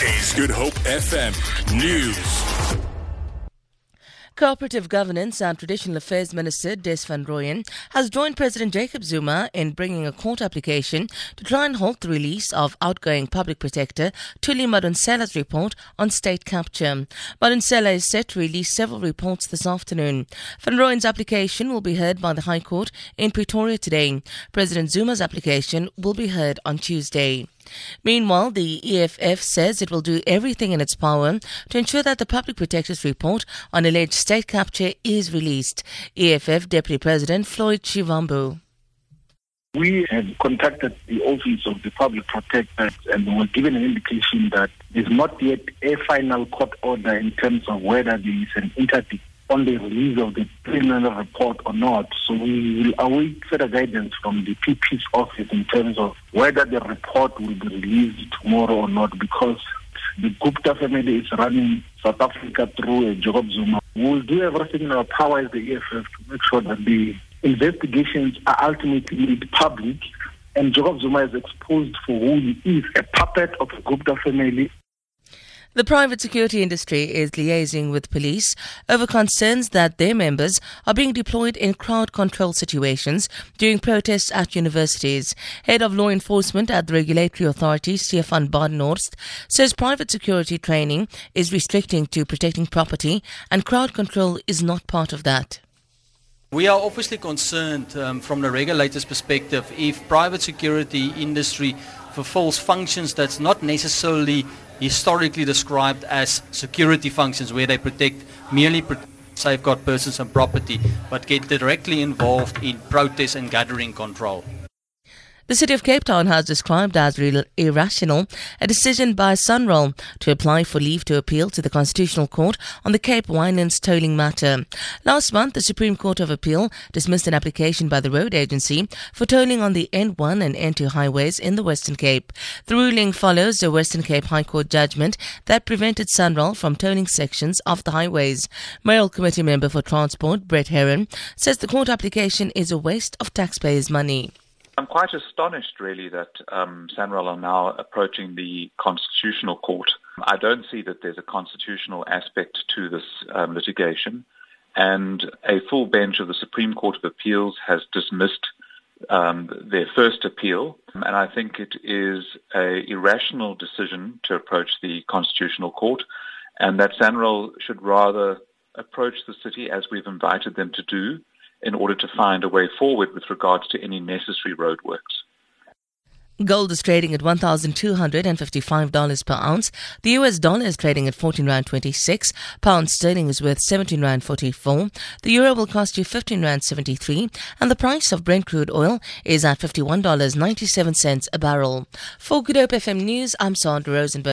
Is Good Hope FM News. Cooperative Governance and Traditional Affairs Minister Des van Rooyen has joined President Jacob Zuma in bringing a court application to try and halt the release of outgoing public protector Thuli Madonsela's report on state capture. Madonsela is set to release several reports this afternoon. Van Rooyen's application will be heard by the High Court in Pretoria today. President Zuma's application will be heard on Tuesday. Meanwhile, the EFF says it will do everything in its power to ensure that the Public Protector's report on alleged state capture is released. EFF Deputy President Floyd Shivambu. We have contacted the Office of the Public Protector and were given an indication that there's not yet a final court order in terms of whether there is an interdict on the release of the preliminary report or not. So we will await further guidance from the PP's office in terms of whether the report will be released tomorrow or not because the Gupta family is running South Africa through a Jacob Zuma. We will do everything in our power as the EFF to make sure that the investigations are ultimately made public and Jacob Zuma is exposed for who he is, a puppet of the Gupta family the private security industry is liaising with police over concerns that their members are being deployed in crowd control situations during protests at universities. Head of law enforcement at the regulatory authority, Stefan Badenhorst, says private security training is restricting to protecting property and crowd control is not part of that. We are obviously concerned um, from the regulator's perspective if private security industry fulfills functions that's not necessarily historically described as security functions where they protect merely protect, safeguard persons and property but get directly involved in protest and gathering control. The City of Cape Town has described as irrational a decision by SANRAL to apply for leave to appeal to the Constitutional Court on the Cape Winelands tolling matter. Last month, the Supreme Court of Appeal dismissed an application by the road agency for tolling on the N1 and N2 highways in the Western Cape. The ruling follows the Western Cape High Court judgment that prevented SANRAL from tolling sections of the highways. Mayoral Committee member for Transport, Brett Heron, says the court application is a waste of taxpayers' money. I'm quite astonished, really, that um, SANRAL are now approaching the Constitutional Court. I don't see that there's a constitutional aspect to this um, litigation, and a full bench of the Supreme Court of Appeals has dismissed um, their first appeal, and I think it is a irrational decision to approach the Constitutional Court, and that SANRAL should rather approach the city as we've invited them to do in order to find a way forward with regards to any necessary roadworks. Gold is trading at $1,255 per ounce. The US dollar is trading at 14 Rand 26. Pound sterling is worth 17 Rand 44. The euro will cost you 15 Rand 73. And the price of Brent crude oil is at $51.97 a barrel. For Good Hope FM News, I'm Sandra Rosenberg.